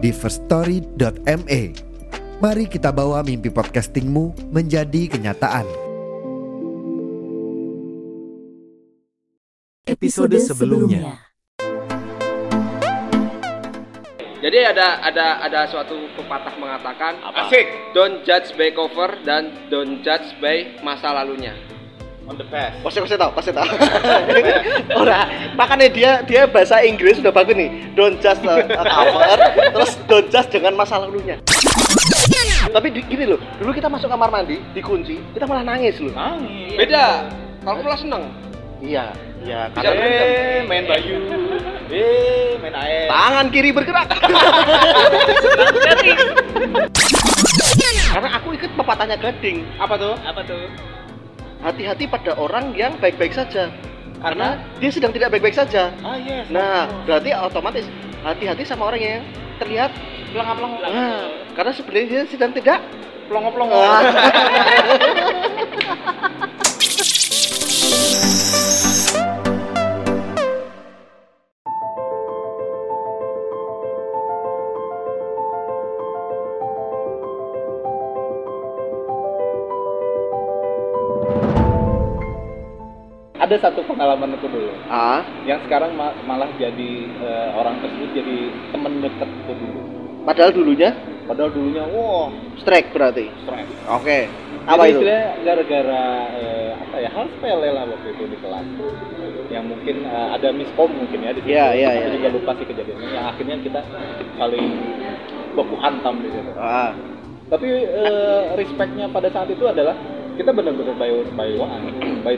di firststory.me. Mari kita bawa mimpi podcastingmu menjadi kenyataan. episode sebelumnya. Jadi ada ada ada suatu pepatah mengatakan Apa? Asik. Don't judge by cover dan don't judge by masa lalunya. On the past. Pasti pasti tahu, pasti tahu. Ora, makanya dia dia bahasa Inggris sudah bagus nih. Don't just uh, a cover, terus don't just dengan masa lalunya. Tapi di, gini loh, dulu kita masuk kamar mandi, dikunci, kita malah nangis loh. Nangis. Beda. Kalau malah seneng. Iya, iya. Bisa Karena Eh, main bayu. Eh, main air. tangan kiri bergerak. Karena aku ikut pepatahnya Gading. Apa tuh? Apa tuh? Hati-hati pada orang yang baik-baik saja. Karena dia sedang tidak baik-baik saja. Ah, yes. Nah, berarti otomatis hati-hati sama orang yang terlihat pelongo-pelongo. Nah, karena sebenarnya dia sedang tidak pelongo-pelongo. Ah. Ada satu pengalaman aku dulu Ah, yang sekarang ma- malah jadi eh, orang tersebut jadi temen deketku dulu. padahal dulunya Padahal dulunya wah strike berarti. stres. Oke. Apa Jadi itu? gara-gara eh, apa ya hal sepele lah waktu itu di kelas yang mungkin eh, ada miskom mungkin ya di situ. Iya, iya, Aku iya, juga iya. lupa sih kejadiannya. Yang akhirnya kita saling baku hantam di situ. Ah, Tapi eh, respectnya pada saat itu adalah kita benar-benar by by one, by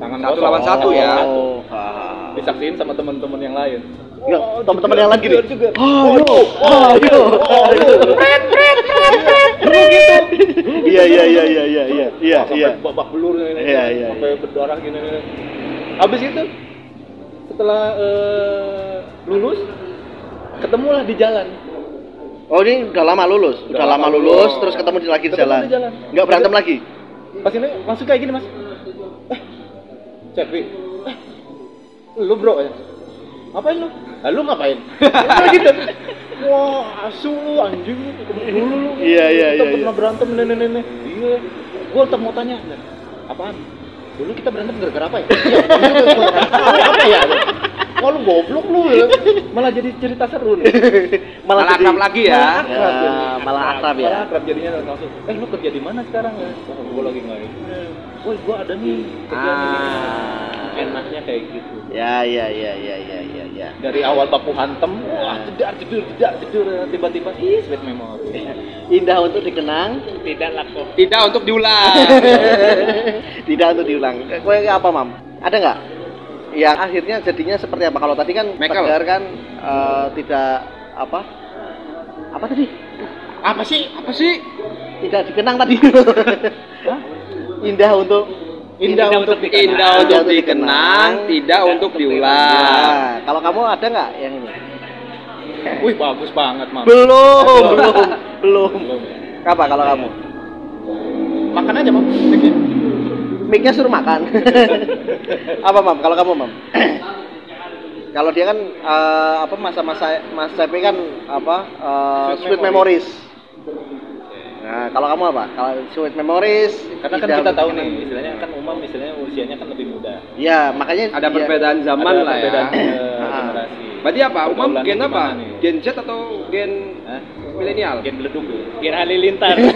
tangan Satu kosong. lawan satu ya. Oh, ah. Disaksiin sama teman-teman yang lain. Ya, Wah, teman-teman yang lain gini. jeger, jeger. Oh, Oh, yo, yo, oh, yo, oh, yo. Dulu gitu. Iya, iya, iya, iya, iya, iya, iya, sampai iya. babak belur ini, Iya, iya, sampai berdarah gini, gini. Habis itu setelah eh, lulus ketemulah di jalan. Oh, ini udah lama lulus. Udah, Udah lama lulus, lulus. terus ketemu di lagi di jalan. Enggak berantem lagi. Pas ini langsung kayak gini mas. Cepi, eh, lu bro ya? Ngapain lu? Ah, lu ngapain? Gitu. Wah, asu lu anjing lu, dulu lu. Iya, iya, Kita iya, pernah iya. berantem nenek nenek. Iya. Gua tetap mau tanya. Apaan? Dulu kita berantem gara-gara apa ya? Iya, apa ya? Oh lu goblok lu ya. Malah jadi cerita seru nih. Malah jadi- akrab lagi ya. Malah akrab, Ya, malah akrab ya. Malah akrab jadinya langsung. Eh lu kerja di mana sekarang ya? Oh, gua lagi nggak. Woi gua ada nih. Ah. Enaknya kayak gitu. Ya, ya, ya, ya, ya, ya, ya. Dari awal baku hantem, wah jedar jedar jedar jedar tiba-tiba ih sweet memory. Indah untuk dikenang, Tidak laku. Tidak untuk diulang. tidak untuk diulang. Kue apa, Mam? Ada nggak? Yang akhirnya jadinya seperti apa? Kalau tadi kan Michael. Tegar kan eh, tidak apa? Apa tadi? Apa sih? Apa sih? Tidak dikenang tadi. Indah untuk Indah, untuk dikenang. Indah untuk dikenang, tidak untuk diulang. Kalau kamu ada nggak yang ini? Wih bagus banget mam. Belum, belum, belum. Belum. Apa kalau kamu? Makan aja mam. Mic-nya suruh makan. apa, Mam? Kalau kamu, Mam? kalau dia kan eh, apa masa-masa Mas Cepi kan apa eh, Sweet sweet, memories. Nah, kalau kamu apa? Kalau sweet memories Karena kan kita tahu nih, istilahnya kan umam istilahnya usianya kan lebih muda. Iya, makanya Ada iya. perbedaan zaman Ada lah ya. perbedaan, eh, Ah. generasi. Berarti apa? Umam Pergaulannya gen apa? nih? Gen Z atau gen Hah? milenial? Gen beleduk tuh. Gen halilintar.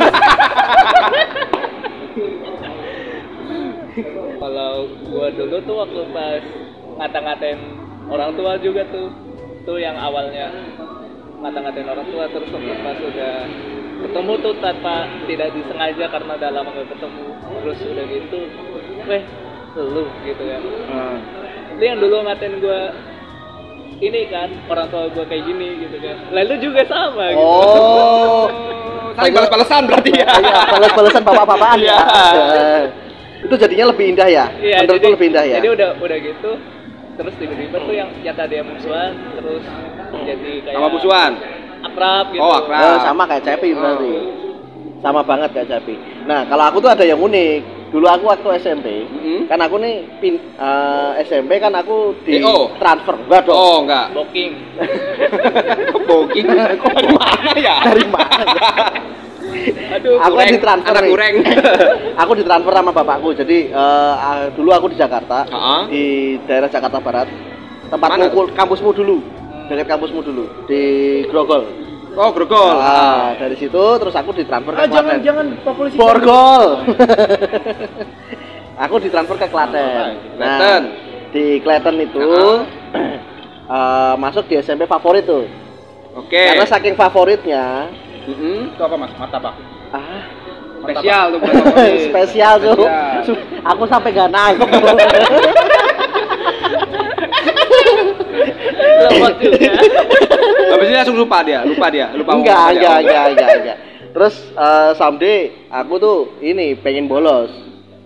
Kalau gua dulu tuh waktu pas ngata-ngatain orang tua juga tuh tuh yang awalnya ngata-ngatain orang tua terus waktu pas udah ketemu tuh tanpa tidak disengaja karena udah lama gak ketemu terus udah gitu weh lu gitu ya Ah. dia yang dulu ngatain gua ini kan orang tua gue kayak gini gitu kan lalu juga sama gitu Oh. Saling balas-balasan berarti ya. Iya, balas-balasan bapak-bapakan ya. Iya. Eh, Itu jadinya lebih indah ya? Iya, Menurutku jadi, lebih indah ya? jadi udah udah gitu terus tiba-tiba tuh yang yang tadi yang musuhan terus jadi kayak Sama musuhan. Akrab gitu Oh, akrab. Eh, sama kayak Cepi berarti. Sama banget kayak Cepi. Nah, kalau aku tuh ada yang unik. Dulu aku waktu SMP, Mm-mm. kan aku nih pin, eh, SMP kan aku di DO? transfer enggak dong. Oh, enggak. booking Booking. Kok dari mana ya? Dari mana? aduh aku kan Goreng, ditransfer anak nih. goreng. aku ditransfer sama bapakku. Jadi eh, ah, dulu aku di Jakarta, Heeh. di daerah Jakarta Barat. Kul- kampusmu dulu. Dekat kampusmu dulu di Grogol. Oh, grogol. Ah, dari situ terus aku ditransfer ke Ah, jangan Klaten. jangan Pak Polisi. Borgol. aku ditransfer ke Klaten. Nah, Klaten. di Klaten itu eh, masuk di SMP favorit tuh. Oke. Karena saking favoritnya, Mm-mm. Itu apa Mas? Martabak. ah, Spesial tuh spesial tuh. Aku sampai gak nangkep. lemot juga Habis ini langsung lupa dia, lupa dia, lupa enggak, enggak, dia. enggak, enggak, enggak. Terus eh, someday aku tuh ini pengen bolos.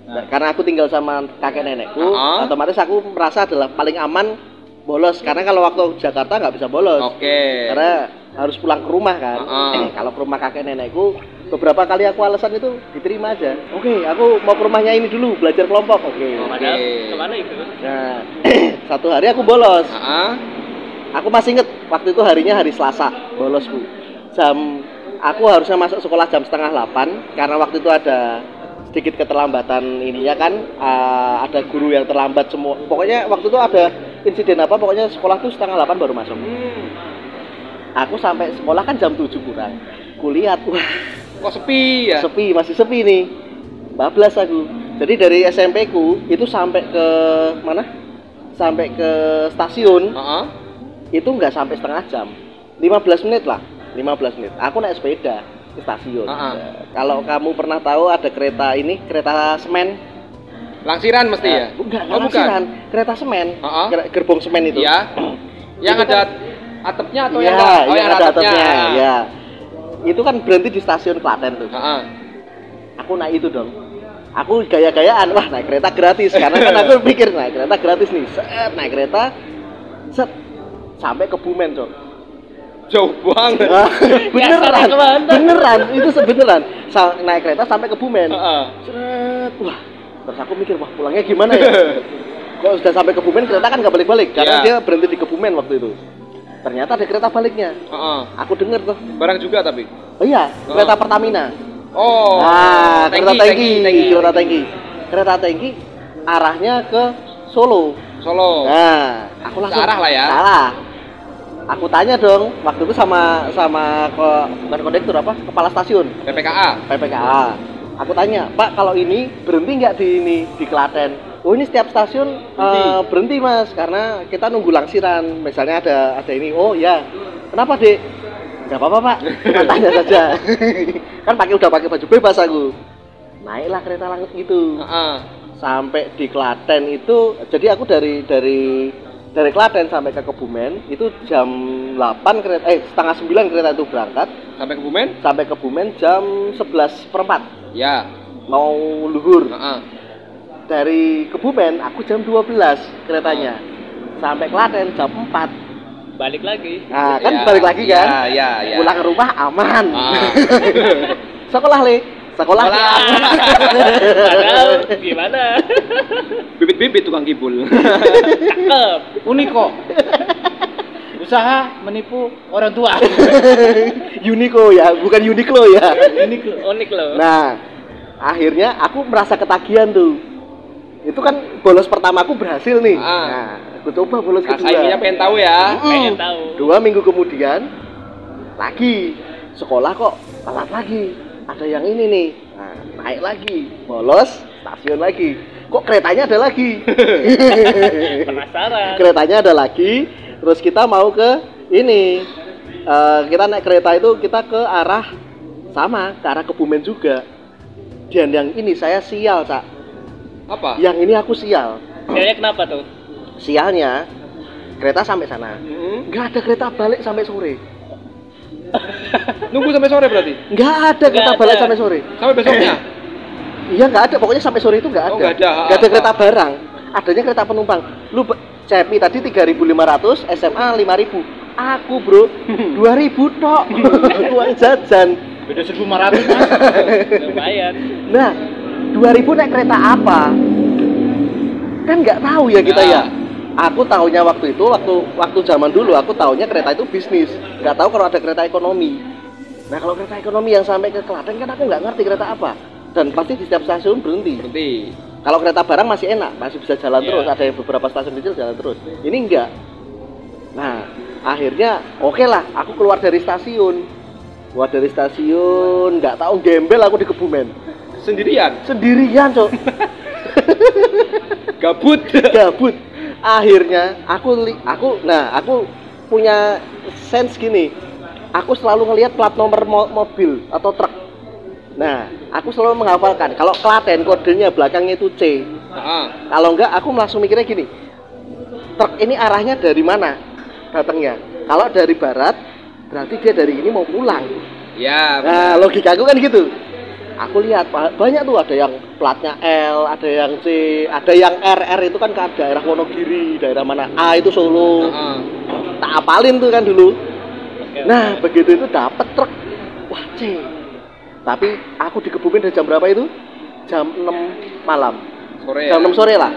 Nah, Karena aku tinggal sama kakek nenekku, Uh-uh. otomatis aku merasa adalah paling aman bolos. Karena kalau waktu Jakarta nggak bisa bolos. Oke. Karena harus pulang ke rumah kan. Uh-uh. kalau ke rumah kakek nenekku, beberapa kali aku alasan itu diterima aja. Oke, aku mau ke rumahnya ini dulu belajar kelompok. Oke. padahal ke mana itu Nah, satu hari aku bolos. Heeh. Aku masih inget waktu itu harinya hari Selasa bolosku. Jam aku harusnya masuk sekolah jam setengah 8 karena waktu itu ada sedikit keterlambatan ininya kan eh, ada guru yang terlambat semua. Pokoknya waktu itu ada insiden apa pokoknya sekolah tuh setengah 8 baru masuk. Aku sampai sekolah kan jam 7 kurang. Kulihat wah Kok sepi ya? sepi masih sepi nih. Bablas aku. Jadi dari SMP ku itu sampai ke mana? Sampai ke stasiun Heeh. Itu nggak sampai setengah jam. 15 menit lah. 15 menit. Aku naik sepeda ke stasiun. Ah, ah. Ya, kalau kamu pernah tahu ada kereta ini kereta semen? Langsiran mesti ya? Eh, enggak, Oh, bukan. bukan kereta semen. Ah, ah. Ger- gerbong semen itu. Iya. Yang Itu ada kan- atapnya atau Iya, yang enggak? Oh, yang ada atapnya. Ah. ya itu kan berhenti di stasiun Klaten tuh. Heeh. aku naik itu dong. Aku gaya-gayaan wah naik kereta gratis. Karena kan aku pikir naik kereta gratis nih. Set naik kereta. Set sampai ke Bumen cok Jauh banget. Ah, beneran Nyasarnya ke mana? beneran itu sebeneran naik kereta sampai ke Bumen Heeh. Seret, wah terus aku mikir wah pulangnya gimana ya kok sudah sampai ke Bumen kereta kan nggak balik-balik karena Iya. dia berhenti di Kebumen waktu itu ternyata ada kereta baliknya Heeh. aku denger tuh Barang juga tapi. oh iya kereta Pertamina Oh. nah kereta Tangki, tangki, tangki, tangki. kereta tangki kereta tangki arahnya ke Solo Solo. Nah, aku langsung Salah lah ya. Salah. Aku tanya dong, waktu itu sama sama ke bukan kondektur apa? Kepala stasiun PPKA. PPKA. Aku tanya, Pak kalau ini berhenti nggak di ini di Klaten? Oh ini setiap stasiun Berhenti. eh, berhenti mas, karena kita nunggu langsiran. Misalnya ada ada ini. Oh ya, kenapa dek? Gak apa-apa pak, tanya saja. kan pakai udah pakai baju bebas aku. Naiklah kereta langit itu Heeh. sampai di Klaten itu jadi aku dari dari dari Klaten sampai ke Kebumen itu jam 8 kereta eh setengah 9 kereta itu berangkat Sampai ke Bumen? sampai Kebumen jam 11 perempat Ya. mau luhur Heeh. dari Kebumen aku jam 12 keretanya sampai Klaten jam 4 balik lagi nah kan Ya, balik lagi kan Ya, ya, ya. pulang ke rumah aman Ah. sekolah le sekolah, padahal gimana Bibit-bibit tukang kibul. cakep Uniko. Usaha menipu orang tua. Uniqlo ya bukan Uniqlo ya unik loh Nah, akhirnya aku merasa ketagihan tuh. Itu kan bolos pertama aku berhasil nih. Ah. Nah, aku coba bolos Nah, kedua. saingannya pengen tahu ya. pengen tahu Dua minggu kemudian lagi sekolah kok telat lagi. Ada yang ini nih. Nah, naik lagi, bolos, stasiun lagi. Kok keretanya ada lagi? penasaran keretanya ada lagi. Terus kita mau ke ini. Eh, kita naik kereta itu kita ke arah sama, ke arah Kebumen juga. Dan yang ini saya sial, Cak. Apa? Yang ini aku sial. Kayaknya kenapa tuh Sialnya kereta sampai sana Hmm. nggak ada kereta balik sampai sore Nunggu sampai sore berarti. nggak ada kereta balik sampai sore Sampai besoknya. iya nggak ada pokoknya sampai sore itu nggak ada Oh, nggak ada. Nggak ada kereta barang adanya kereta penumpang lu CPI tadi 3.500 SMA 5.000 aku bro 2.000 tok uang jajan Beda 1500 mas. lumayan Nah, 2000 naik kereta apa? Kan nggak tahu ya kita Nah. ya. Aku tahunya waktu itu, waktu waktu zaman dulu, aku tahunya kereta itu bisnis. Nggak tahu kalau ada kereta ekonomi. Nah, kalau kereta ekonomi yang sampai ke Klaten kan aku nggak ngerti kereta apa. Dan pasti di setiap stasiun berhenti. Berhenti. Kalau kereta barang masih enak, masih bisa jalan Iya. terus. Ada yang beberapa stasiun kecil jalan terus. Ini enggak. Nah, akhirnya oke lah, aku keluar dari stasiun. Keluar dari stasiun, nggak tahu gembel aku di Kebumen Sendirian. sendirian cok Gabut. gabut akhirnya aku li- aku nah aku punya sense gini aku selalu ngelihat plat nomor mo- mobil atau truk nah aku selalu menghafalkan kalau Klaten kodenya belakangnya itu C Heeh. kalau enggak aku langsung mikirnya gini truk ini arahnya dari mana datangnya kalau dari barat berarti dia dari ini mau pulang Ya. Nah, logika aku kan gitu. Aku lihat ba- banyak tuh ada yang platnya L, ada yang C, ada yang RR itu kan ke daerah Wonogiri, daerah mana A itu Solo. Heeh. Tak apalin tuh kan dulu. Oke, Nah, begitu itu dapat truk. Wah, C. Tapi aku di Kebumen dari jam berapa itu? Jam 6 malam. Sore ya. Jam 6 sore lah.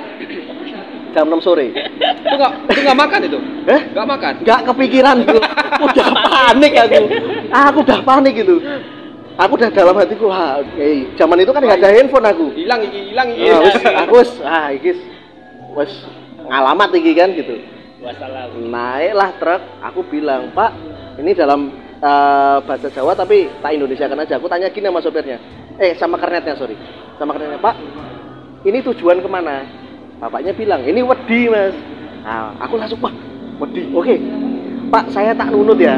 Jam 6 sore. Itu enggak itu enggak makan itu. Eh? Enggak makan. Nggak kepikiran tuh. Udah panik aku. Aku udah panik gitu. Aku udah dalam hatiku, wah, eh, zaman itu kan nggak ada handphone aku. Hilang iki, hilang iki. Ah, wis, aku wis, ah, iki wis ngalamat iki kan gitu. Wassalam Naiklah truk, aku bilang, Pak, ini dalam eh, bahasa Jawa tapi tak Indonesia kan aja. Aku tanya gini sama sopirnya, eh sama kernetnya sorry, sama kernetnya, Pak, ini tujuan ke mana? Bapaknya bilang, ini wedi mas. Nah, aku langsung, wah, wedi, oke. Pak, saya tak nunut ya.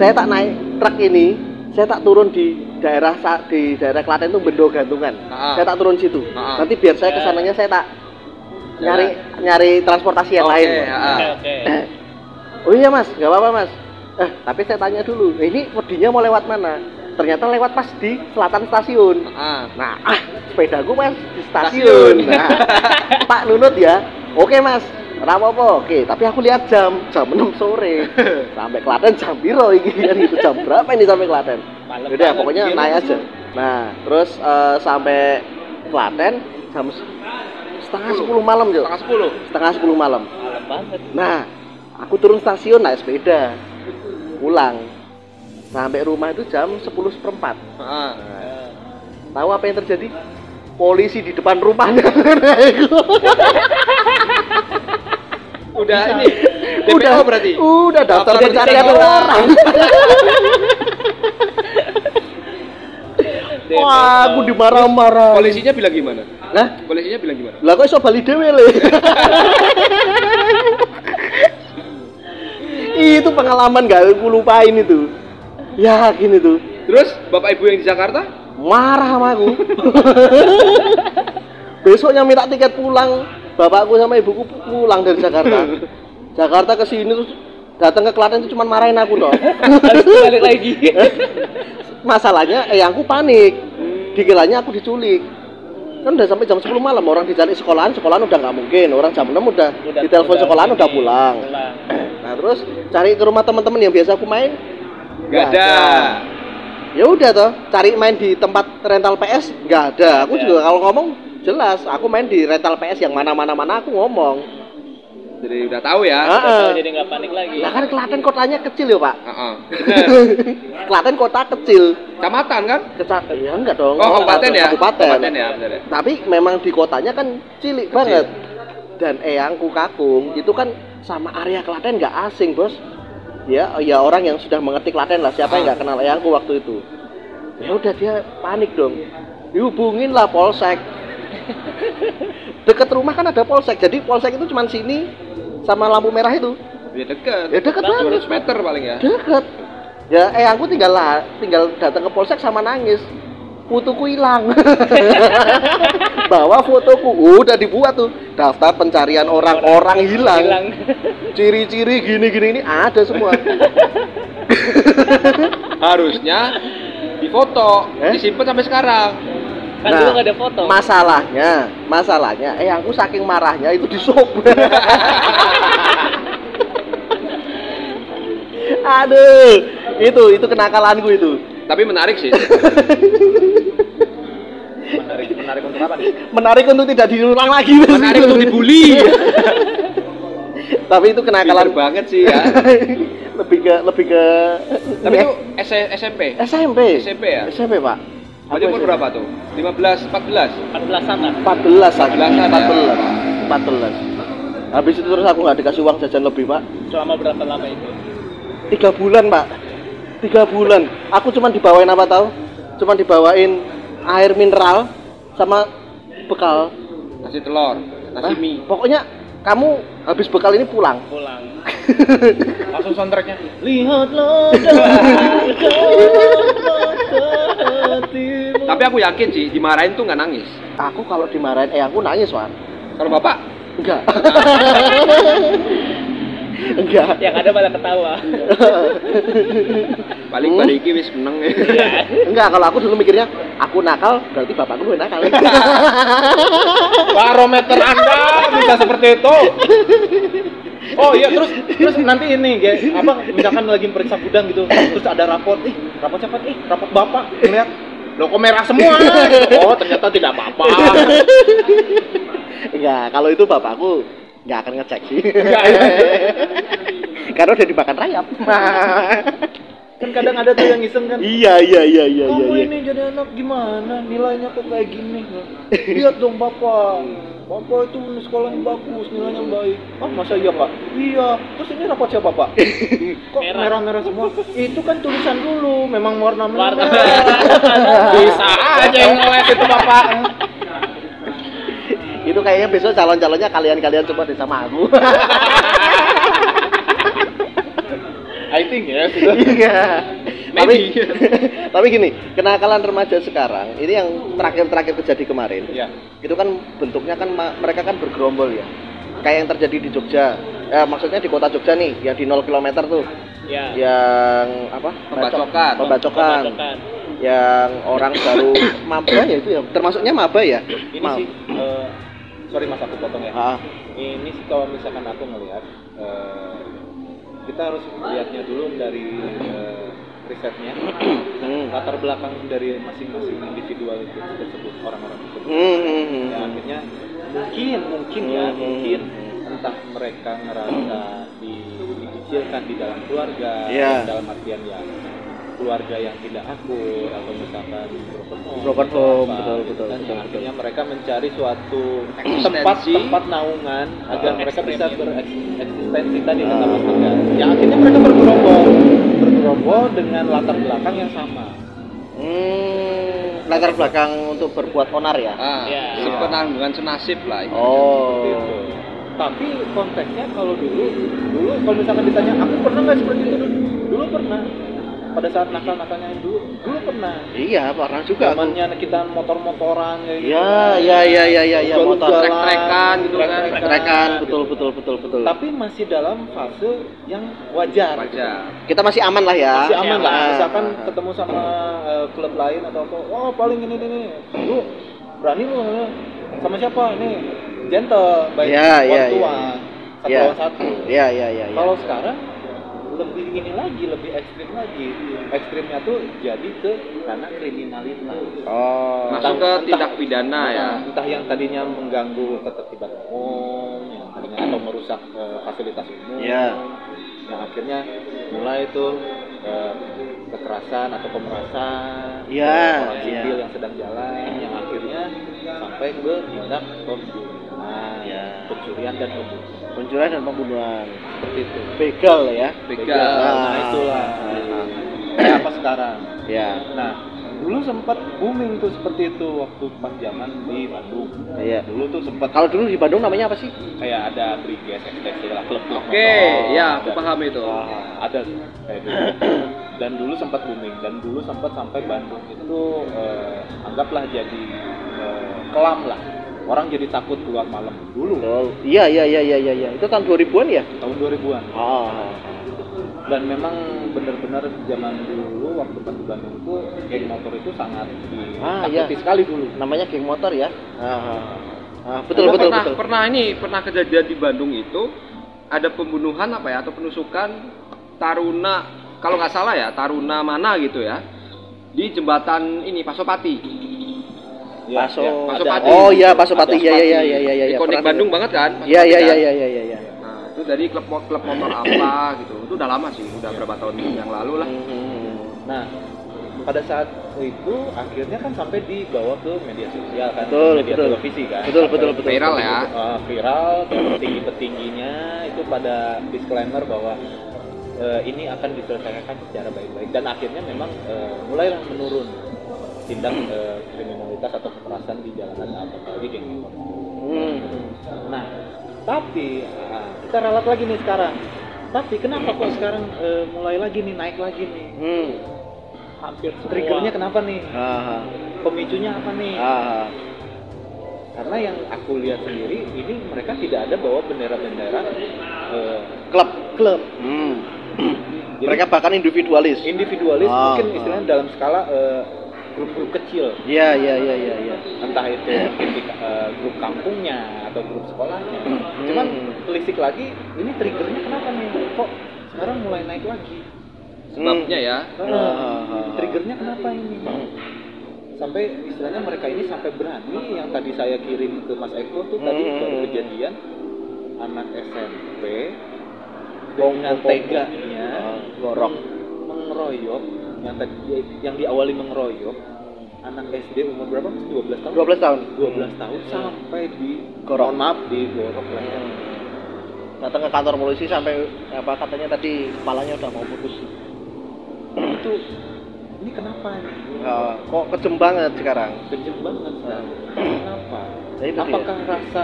Saya tak naik truk ini, saya tak turun di daerah di daerah Klaten itu Bendo Gantungan. Ah. Saya tak turun situ. Ah. Nanti biar saya ke sananya saya tak nyari nyari transportasi yang Oke, lain. heeh. oke oke Oh iya mas, nggak apa-apa mas. Eh, tapi saya tanya dulu, "Eh, ini wedinya mau lewat mana? Ternyata lewat pas di selatan stasiun. Heeh. Nah, ah, sepedaku mas di stasiun. Stasiun. Nah, Pak Nunut ya, oke mas, rapopo, oke. Tapi aku lihat jam, jam 6 sore. Sampai Klaten jam biro ini kan gitu. Jam berapa ini sampai Klaten? Malam Udah, pokoknya iya, naik aja. Nah, terus eh, sampai Klaten jam setengah sepuluh malam Jo. Setengah sepuluh. Setengah sepuluh malam. malam banget Nah, aku turun stasiun naik sepeda, pulang. Sampai rumah itu jam 10 seperempat. Eh, Tahu apa yang terjadi? Polisi di depan rumahnya. Udah ini. DPO udah berarti. Udah daftar pencarian orang. Wah, aku dimarah-marah. Polisinya bilang gimana? Nah, Polisinya bilang gimana? lah kok iso bali dhewe le. itu pengalaman gak aku lupain itu. Yakin itu. Terus bapak ibu yang di Jakarta? marah sama aku besoknya minta tiket pulang bapakku sama ibuku pulang dari Jakarta Jakarta ke sini terus datang ke Klaten itu cuma marahin aku dong harus balik lagi masalahnya eh aku panik. Dikiranya aku diculik. Kan udah sampai jam 10 malam orang dicari sekolahan sekolahan udah nggak mungkin. Orang jam 6 udah, Udah- ditelepon udah sekolahan udah pulang. pulang. nah terus cari ke rumah teman-teman yang biasa aku main? Gak ada. ya udah toh cari main di tempat rental PS nggak ada. Aku Nggak ada. juga kalau ngomong jelas. Aku main di rental PS yang mana mana mana aku ngomong Jadi udah tahu ya. Udah ah. tahu, jadi nggak panik lagi lah kan Klaten kotanya kecil ya pak Heeh. Bener. Klaten kota kecil Kecamatan kan? Keca ya enggak dong Oh, kabupaten ya? kabupaten Kabupaten ya, bener ya. tapi memang di kotanya kan cilik banget dan eyangku kakung itu kan sama area Klaten nggak asing bos ya ya orang yang sudah mengerti Klaten lah siapa yang nggak kenal eyangku waktu itu ya udah dia panik dong dihubungin lah polsek deket rumah kan ada polsek jadi polsek itu cuma sini sama lampu merah itu Ya deket. ya deket banget 200 meter paling ya. deket ya eyangku tinggal lah tinggal datang ke polsek sama nangis fotoku hilang. Bawa fotoku, udah dibuat tuh daftar pencarian orang-orang hilang. hilang Ciri-ciri gini-gini ini ada semua. Harusnya difoto, Eh? disimpan sampai sekarang. Kan dulu nggak ada foto Masalahnya, masalahnya, eh aku saking marahnya itu di shop. Aduh, itu itu kenakalanku itu. Tapi menarik sih. menarik menarik untuk apa nih Menarik untuk tidak diulang lagi. menarik untuk dibully. Tapi itu kenakalan Pinter banget sih ya. lebih ke lebih ke Tapi itu S- SMP. SMP. SMP ya? SMP, Pak. Berarti umur berapa tuh? 15, 14. 14-an lah 14 lagi. 14-an ya? 14. 14. Habis itu terus aku nggak dikasih uang jajan lebih, Pak. selama berapa lama itu tiga bulan pak tiga bulan aku cuma dibawain apa tahu cuma dibawain air mineral sama bekal Nasi telur, nasi mie. pokoknya kamu habis bekal ini pulang? Pulang. Langsung soundtracknya. Lihatlah Tapi aku yakin sih dimarahin tuh nggak nangis. aku kalau dimarahin eh aku nangis wan. Kalau bapak? Enggak enggak. Yang ada malah ketawa. Paling Hmm. pada iki wis meneng. enggak kalau aku dulu mikirnya aku nakal berarti bapakku lebih nakal. Barometer anda bisa seperti itu. Oh iya terus terus nanti ini ya apa misalkan lagi periksa gudang gitu terus ada raport ih raport siapa ih raport bapak ngeliat lo kok merah semua? Oh ternyata tidak apa-apa. Enggak kalau itu bapakku enggak akan ngecek sih. Iya. karena udah dimakan rayap. Kan kadang ada tuh yang iseng kan. Iya iya iya iya iya kamu iya. ini jadi anak gimana? Nilainya kok kayak gini? Lihat dong bapak bapak itu sekolahnya bagus nilainya baik. Ah masa iya pak? Iya. Terus ini rapot siapa pak? Kok Merah. merah merah semua? Itu kan tulisan dulu memang warna Warna merah. Bisa aja yang ngeles itu bapak itu kayaknya besok calon-calonnya kalian-kalian coba deh sama aku. I think ya Iya. tapi tapi gini kenakalan remaja sekarang ini yang terakhir-terakhir terjadi kemarin ya itu kan bentuknya kan mereka kan bergerombol ya. Kayak yang terjadi di Jogja eh, maksudnya di kota Jogja nih yang di 0 km tuh. Ya yang apa? Pembacokan. pembacokan. Pembacokan. yang orang baru maba ya itu ya termasuknya maba ya? Ini Ma- sih eh, sorry mas aku potong ya. Ah, ini sih kalau misalkan aku ngelihat eh, kita harus lihatnya dulu dari eh, risetnya. Hmm. latar belakang dari masing-masing individual itu tersebut orang-orang tersebut. Hmm, hmm, ya akhirnya mungkin mungkin ya mungkin entah mereka ngerasa di- dikecilkan di dalam keluarga Iya. dalam artian ya keluarga yang tidak akur atau misalkan broken home, Broken atau home, apa, betul, gitu betul, kan. betul, yang betul. akhirnya mereka mencari suatu tempat tempat naungan agar Ah, mereka bisa bereksistensi tadi kata. Mas Tegar ya akhirnya mereka bergerombol bergerombol dengan latar belakang yang sama Hmm, latar belakang untuk berbuat onar ya Ah, Iya. sepenanggungan senasib lah. itu. oh Gitu. Tapi konteksnya kalau dulu, dulu kalau misalkan ditanya, aku pernah nggak seperti itu dulu? Dulu pernah. Pada saat nakal-nakalnya dulu, dulu pernah. iya pernah juga. Zamannya kita gitu. ya ya ya ya ya ya motor Ugal-ugalan, Trek-trekan gitu kan. trek-trekan, Trekan, betul betul betul betul Tapi masih dalam fase yang wajar. Wajar. kita masih aman lah ya Masih aman lah. Ah. Misalkan ketemu sama eh, klub lain atau apa, wah paling ini ini. Lu berani lu sama siapa? Ini gentle, baik Ya, ya, one to one, satu Ya. lawan satu. ya ya ya ya Kalau sekarang lebih ini lagi, lebih ekstrim lagi. Ekstrimnya tuh jadi ke karena kriminalitas. oh Masuk ke tindak pidana ya. Entah yang tadinya mengganggu ketertiban umum, yang tadinya atau merusak eh, fasilitas umum. Ya. Yang akhirnya mulai itu eh, kekerasan atau pemerasan Ya, ke orang ya. sipil yang sedang jalan, yang akhirnya sampai ke tindak pembunuhan, Ya. Pencurian dan pembunuhan. pencurian dan pembunuhan Seperti itu. begal ya Begal. Nah, Ah. itulah. Ah. Kayak apa sekarang? ya Nah, dulu sempat booming tuh seperti itu waktu pas zaman di Bandung. Iya. Dulu tuh sempat kalau dulu di Bandung namanya apa sih kayak ada briges, ekstasi lah, klub-klub. Oke, motor, ya aku ada- paham itu. Ah, ada kayak dan dulu sempat booming dan dulu sempat sampai Bandung itu eh, anggaplah jadi eh, kelam lah orang jadi takut keluar malam dulu Oh, iya iya iya iya iya. iya. Itu tahun 2000-an ya? tahun 2000-an Oh. dan memang benar-benar zaman dulu waktu di Bandung itu geng motor itu sangat Ah, iya. sekali dulu Namanya geng motor ya? Ah, ah. Ah, betul betul pernah, betul. Pernah ini, pernah kejadian di Bandung itu ada pembunuhan apa ya atau penusukan Taruna kalau nggak salah ya Taruna mana gitu ya di jembatan ini Pasopati. Ya, Paso. ya. Oh iya, Pasopati. Ada Iya iya iya iya iya. Ikonik Pernah Bandung banget kan? Iya iya iya kan? iya iya iya. Nah, itu dari klub klub motor apa gitu. Itu udah lama sih, udah berapa tahun yang lalu lah. Hmm. Nah, pada saat itu akhirnya kan sampai dibawa ke media sosial kan, Betul, media betul. televisi kan. Betul, betul, betul. Viral ya. uh, viral dan petinggi-petingginya itu pada disclaimer bahwa uh, ini akan diselesaikan secara baik-baik dan akhirnya memang uh, mulailah menurun tindak uh, kriminalitas atau kekerasan di jalanan apalagi geng motor. Hmm. Nah, tapi ah, kita ralat lagi nih sekarang. Tapi kenapa kok sekarang uh, mulai lagi nih naik lagi nih? Hmm. hampir semua Triggernya kenapa nih? Ah, Pemicunya apa nih? ah. Karena yang aku lihat sendiri ini mereka tidak ada bawa bendera-bendera eh, Klub. klub. Hmm. Jadi Mereka bahkan individualis. individualis Ah, mungkin ah. istilahnya dalam skala eh, grup-grup kecil. Iya iya iya iya iya. Entah itu mungkin di, eh, grup kampungnya atau grup sekolahnya. Cuman telisik lagi, ini triggernya kenapa nih? Kok sekarang mulai naik lagi? Sebabnya ya. Eh, Ah, ah, ah. triggernya kenapa ini? Sampai istilahnya mereka ini sampai berani yang tadi saya kirim ke Mas Eko tuh tadi Hmm. baru kejadian anak SMP dengan teganya gorok. mengeroyok yang tadi yang diawali mengeroyok anak SD umur berapa? Mas? 12 tahun. 12 tahun. 12 tahun sampai di Gorok. mohon maaf di gorok leher. Datang ke kantor polisi sampai apa katanya tadi kepalanya udah mau putus. Itu ini kenapa ini? Ah, kok kejem banget sekarang. Kejam banget kan? Kenapa? Jadi Apakah rasa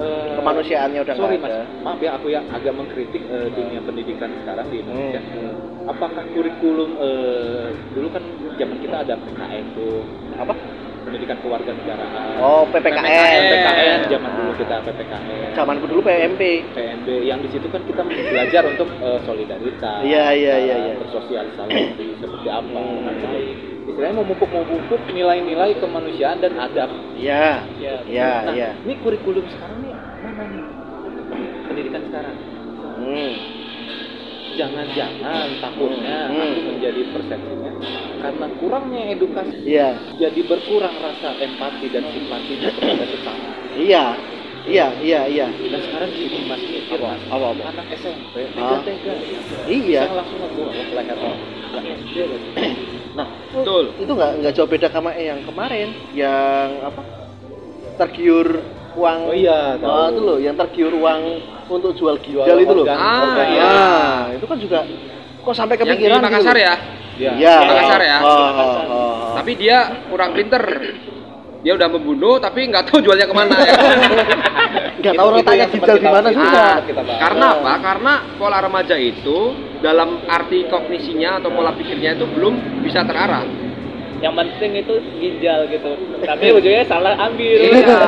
eh, Kemanusiaannya udah sorry mas, maaf ya aku ya agak mengkritik eh, dunia pendidikan sekarang di Indonesia. Hmm. Apakah kurikulum eh, dulu kan zaman kita ada PKN tuh Apa? pendidikan kewarganegaraan. Oh, PPKN. PPKN zaman dulu kita PPKN. Zamanku dulu PMP. PNB yang di situ kan kita belajar untuk eh, solidaritas, Iya, iya, iya, eh, iya. bersosialisasi seperti apa, Hmm. nanti istilahnya memupuk memupuk nilai-nilai kemanusiaan dan adab. Iya. ya Iya, nah, iya. ini kurikulum sekarang nih pendidikan sekarang? Hmm. Jangan-jangan takutnya Hmm. aku menjadi persepsinya karena kurangnya edukasi Iya. jadi berkurang rasa empati dan simpatinya kepada sesama. Iya. Iya, iya, iya. Dan sekarang gini mas mikir Apa? Apa, apa? anak SMP tega-tega Iya. Saya langsung ngegorok leher SD lagi. Nah, Betul. Itu nggak nggak jauh beda sama yang kemarin yang apa? Tergiur uang. oh iya, tahu. Oh, itu loh, yang tergiur uang untuk jual ginjal Jual itu loh. organ, Ah, organ. iya. Nah, itu kan juga kok sampai Yang di kepikiran gitu Makassar loh. ya. Iya. Iya. Makassar ya? Oh, oh, oh, oh. Tapi dia kurang pinter. Dia udah membunuh tapi nggak tahu jualnya ke mana ya. nggak tahu letaknya ginjal di kita- mana juga. Ah, karena apa? Karena pola remaja itu dalam arti kognisinya atau pola pikirnya itu belum bisa terarah. Yang penting itu ginjal gitu tapi ujungnya salah ambil Iya.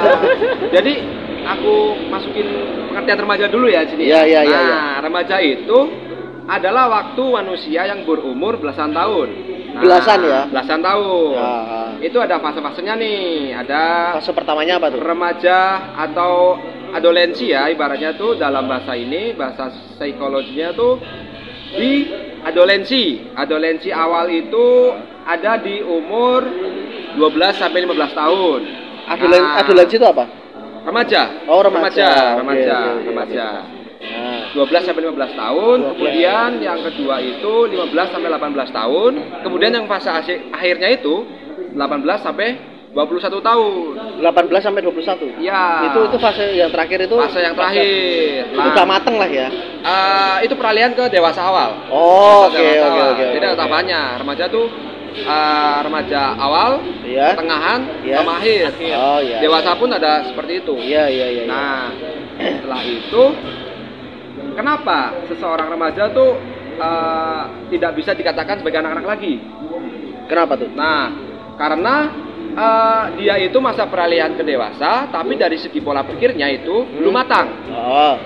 Jadi aku masukin pengertian remaja dulu ya sini. Iya, iya, iya, Nah, remaja itu adalah waktu manusia yang berumur belasan tahun. Nah, Belasan ya? Belasan tahun. Ah, Itu ada fase-fasenya nih. Ada Fase pertamanya apa tuh? remaja atau adolensi ya ibaratnya tuh dalam bahasa ini bahasa psikologinya tuh di adolensi. Adolensi awal itu ada di umur 12 sampai 15 tahun. Adolen Nah, adolensi itu apa? remaja. Oh, remaja. Remaja, remaja, oke, remaja. Nah, 12 sampai 15 tahun, 12. kemudian yang kedua itu 15 sampai 18 tahun, kemudian yang fase asik- akhirnya itu 18 sampai 21 tahun. 18 sampai 21. Ya. Itu itu fase yang terakhir itu fase yang terakhir. itu udah mateng lah ya. Eh, itu peralihan ke dewasa awal. Oh, oke oke oke. Jadi ada tahapannya. Remaja tuh eh, remaja awal, Iya. tengahan, Iya. sama akhir. Oh iya. Dewasa pun ada seperti itu. Iya iya iya. iya. Nah, setelah itu kenapa seseorang remaja tuh eh, tidak bisa dikatakan sebagai anak-anak lagi. Kenapa tuh? Nah, karena eh, dia itu masa peralihan ke dewasa, tapi dari segi pola pikirnya itu belum matang. Oh,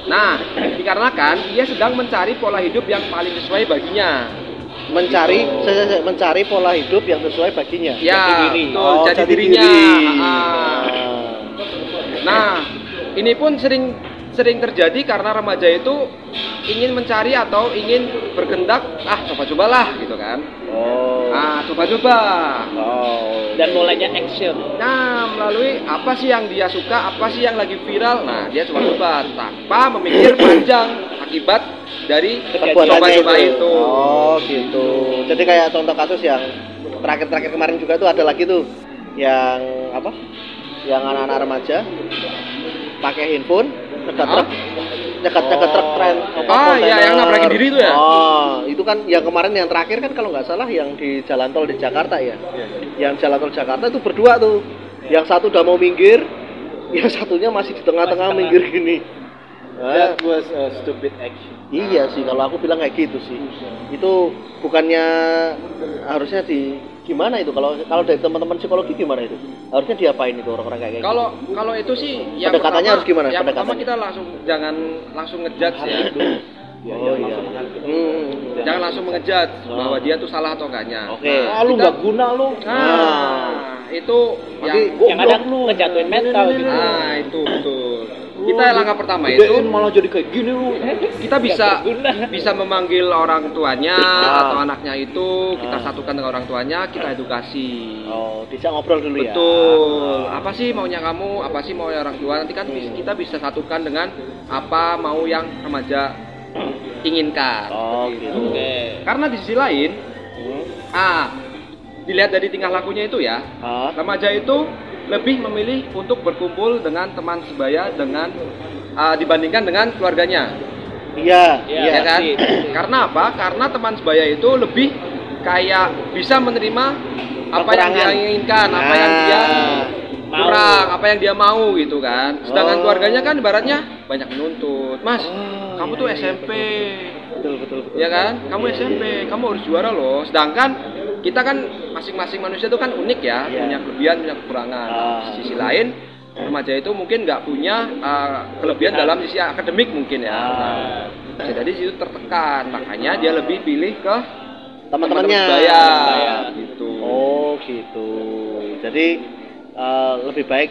Nah, dikarenakan dia sedang mencari pola hidup yang paling sesuai baginya. Mencari mencari pola hidup yang sesuai baginya. Ya, diri. betul, Oh, jadi jati dirinya. diri. Ah. Ah. Nah, ini pun sering sering terjadi karena remaja itu ingin mencari atau ingin berkendak, ah coba-cobalah gitu kan. Oh. Ah, coba-coba. Oh. dan mulainya action Nah, melalui apa sih yang dia suka, apa sih yang lagi viral. Nah, dia coba-coba tanpa memikir panjang akibat dari coba-coba itu. itu. Oh, gitu. Jadi kayak contoh kasus yang terakhir-terakhir kemarin juga tuh ada lagi tuh yang apa? Yang anak-anak remaja pakai handphone Hah? truk nyekat truk keren apa, Ah, iya, yang nabrakin diri itu ya? Oh, itu kan yang kemarin yang terakhir kan kalau nggak salah yang di jalan tol di Jakarta ya. Yang jalan tol Jakarta itu berdua tuh. Yang satu udah mau minggir, yang satunya masih di tengah-tengah minggir gini. That was a stupid action. Iya sih, kalau aku bilang kayak gitu sih. Itu bukannya harusnya di gimana itu? Kalau kalau dari teman-teman psikologi gimana itu? Harusnya diapain itu orang-orang kayak gitu? Kalau kalau itu sih yang Pendekatannya pertama- harus gimana? Yang pertama kita langsung jangan langsung ngejudge ya. Ya, oh yang iya. langsung menghakimi. Hmm. Jangan langsung mengejudge Oh. bahwa dia tuh salah atau enggaknya. Oke. Ah, lu nggak guna lu. Nah, itu yang yang ada ngejatuhin mental gitu Nah, itu betul. Kita langkah pertama itu malah jadi kayak gini lu. kita bisa bisa memanggil orang tuanya Ah. atau anaknya itu kita Ah. satukan dengan orang tuanya kita edukasi. Oh, dijak ngobrol dulu ya. Betul. Apa sih maunya kamu? Apa sih maunya orang tua? Nanti kan bis- kita bisa satukan dengan apa mau yang remaja inginkan. Oh, gitu. itu. oke Karena di sisi lain, Hmm. ah dilihat dari tingkah lakunya itu ya, Ah. remaja itu lebih memilih untuk berkumpul dengan teman sebaya dengan ah, dibandingkan dengan keluarganya, Iya, Iya, iya. ya kan? pasti, pasti. Karena apa? Karena teman sebaya itu lebih kayak bisa menerima apa yang dia inginkan, apa yang dia Ah. kurang, apa yang dia mau gitu kan. Sedangkan Oh. keluarganya kan ibaratnya banyak menuntut, Mas. Oh, kamu iya, tuh iya, SMP, Betul, betul, betul. ya kan? Kamu SMP, kamu harus juara loh. Sedangkan kita kan masing-masing manusia itu kan unik ya, Iya. punya kelebihan, punya kekurangan. Ah. Di sisi lain, remaja itu mungkin nggak punya uh, kelebihan dalam sisi akademik mungkin ya. Ah. Nah, bisa jadi situ tertekan, makanya dia lebih pilih ke Teman-temannya. Sebaya. gitu. Oh, gitu. Jadi eh, lebih baik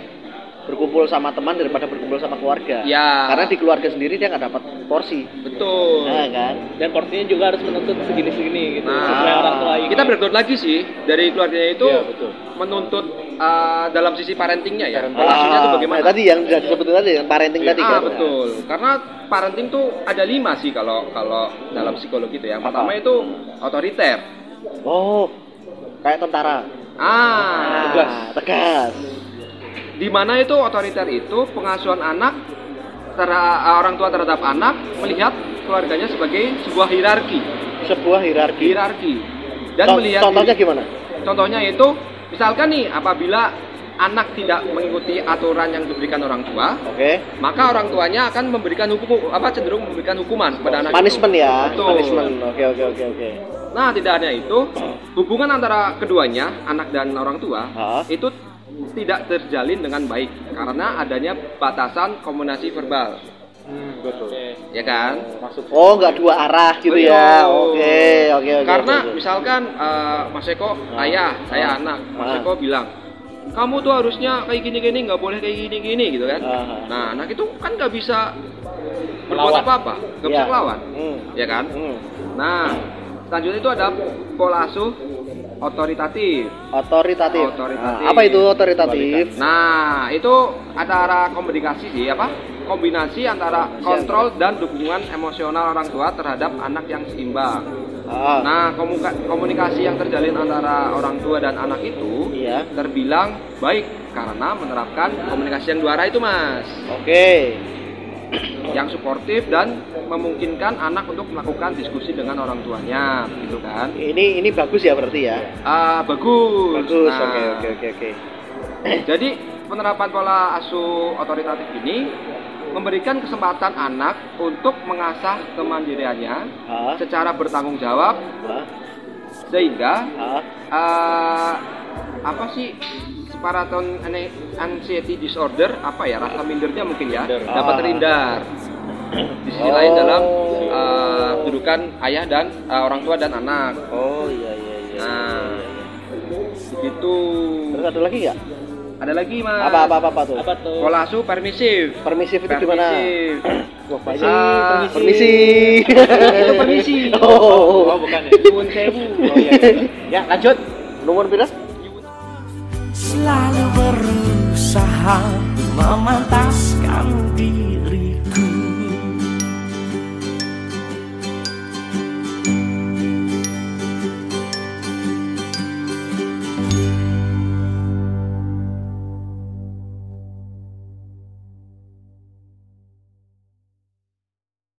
berkumpul sama teman daripada berkumpul sama keluarga. Ya. Karena di keluarga sendiri dia nggak dapat porsi. Betul. Nah, kan? dan porsinya juga harus menuntut segini-segini gitu Nah, sesuai orang tua ini Kita breakdown lagi sih dari keluarganya itu Iya, betul. menuntut uh, dalam sisi parentingnya ya. Parenting. Relasinya itu Ah, bagaimana? nah, tadi yang sudah disebutin tadi yang parenting tadi ah, kan. betul. Karena parenting tuh ada lima sih kalau kalau dalam psikologi itu ya. Yang Apa? pertama itu otoriter. Oh, kayak tentara. Ah, Tegas. tegas. Di mana itu otoriter itu pengasuhan anak tera- orang tua terhadap anak melihat keluarganya sebagai sebuah hierarki. Sebuah hierarki. Hierarki. Dan Con- melihat Contohnya diri- gimana? Contohnya itu, misalkan nih, apabila anak tidak mengikuti aturan yang diberikan orang tua, Oke. maka orang tuanya akan memberikan hukum, apa cenderung memberikan hukuman kepada anak Punishment itu. ya. Betul. Punishment. Oke, oke, oke, oke. Nah, tidak hanya itu, hubungan antara keduanya, anak dan orang tua, Ah. itu tidak terjalin dengan baik karena adanya batasan komunikasi verbal, Hmm, betul. Ya kan? Maksud Oh, nggak dua arah gitu ya. Betul. Oke, oke, oke. Karena oke, oke. misalkan eh, Mas Eko Ah. ayah, saya Ah. anak, Mas Ah. Eko bilang, kamu tuh harusnya kayak gini-gini, nggak boleh kayak gini-gini gitu kan? Ah. Nah, anak itu kan nggak bisa berbuat Melawan. apa-apa, nggak bisa Iya. melawan, Hmm. ya kan? Hmm. Nah, selanjutnya itu ada pola asuh otoritatif. Otoritatif. Otoritatif. Nah, apa itu otoritatif? Nah, itu antara komunikasi sih, apa? Kombinasi antara kontrol dan dukungan emosional orang tua terhadap anak yang seimbang. Ah, Nah, komunikasi yang terjalin antara orang tua dan anak itu iya. terbilang baik karena menerapkan komunikasi yang dua arah itu, Mas. Oke. Yang suportif dan memungkinkan anak untuk melakukan diskusi dengan orang tuanya, gitu kan? Ini ini bagus ya berarti ya. Ah, bagus. Bagus. Nah, Oke, oke, oke, oke. Jadi penerapan pola asuh otoritatif ini memberikan kesempatan anak untuk mengasah kemandiriannya Hah? secara bertanggung jawab Hah? sehingga Hah? eh, apa sih separaton ane- anxiety disorder apa ya rasa mindernya mungkin ya Minder. dapat Ah. terhindar di sisi Oh. lain dalam eh, kedudukan ayah dan eh, orang tua dan anak Oh iya iya iya. Nah. iya, iya. begitu Terus ada lagi nggak? ada lagi mas Apa apa apa, apa tuh? Apa tuh? kolasu permisif Permisif itu gimana? Permisif. Wah, Permisi, Ah, Permisi. itu permisi Oh. Oh, bukan ya. Nuwun sewu Oh iya. iya. Ya, lanjut. Nomor pira? Selalu berusaha memantaskan diriku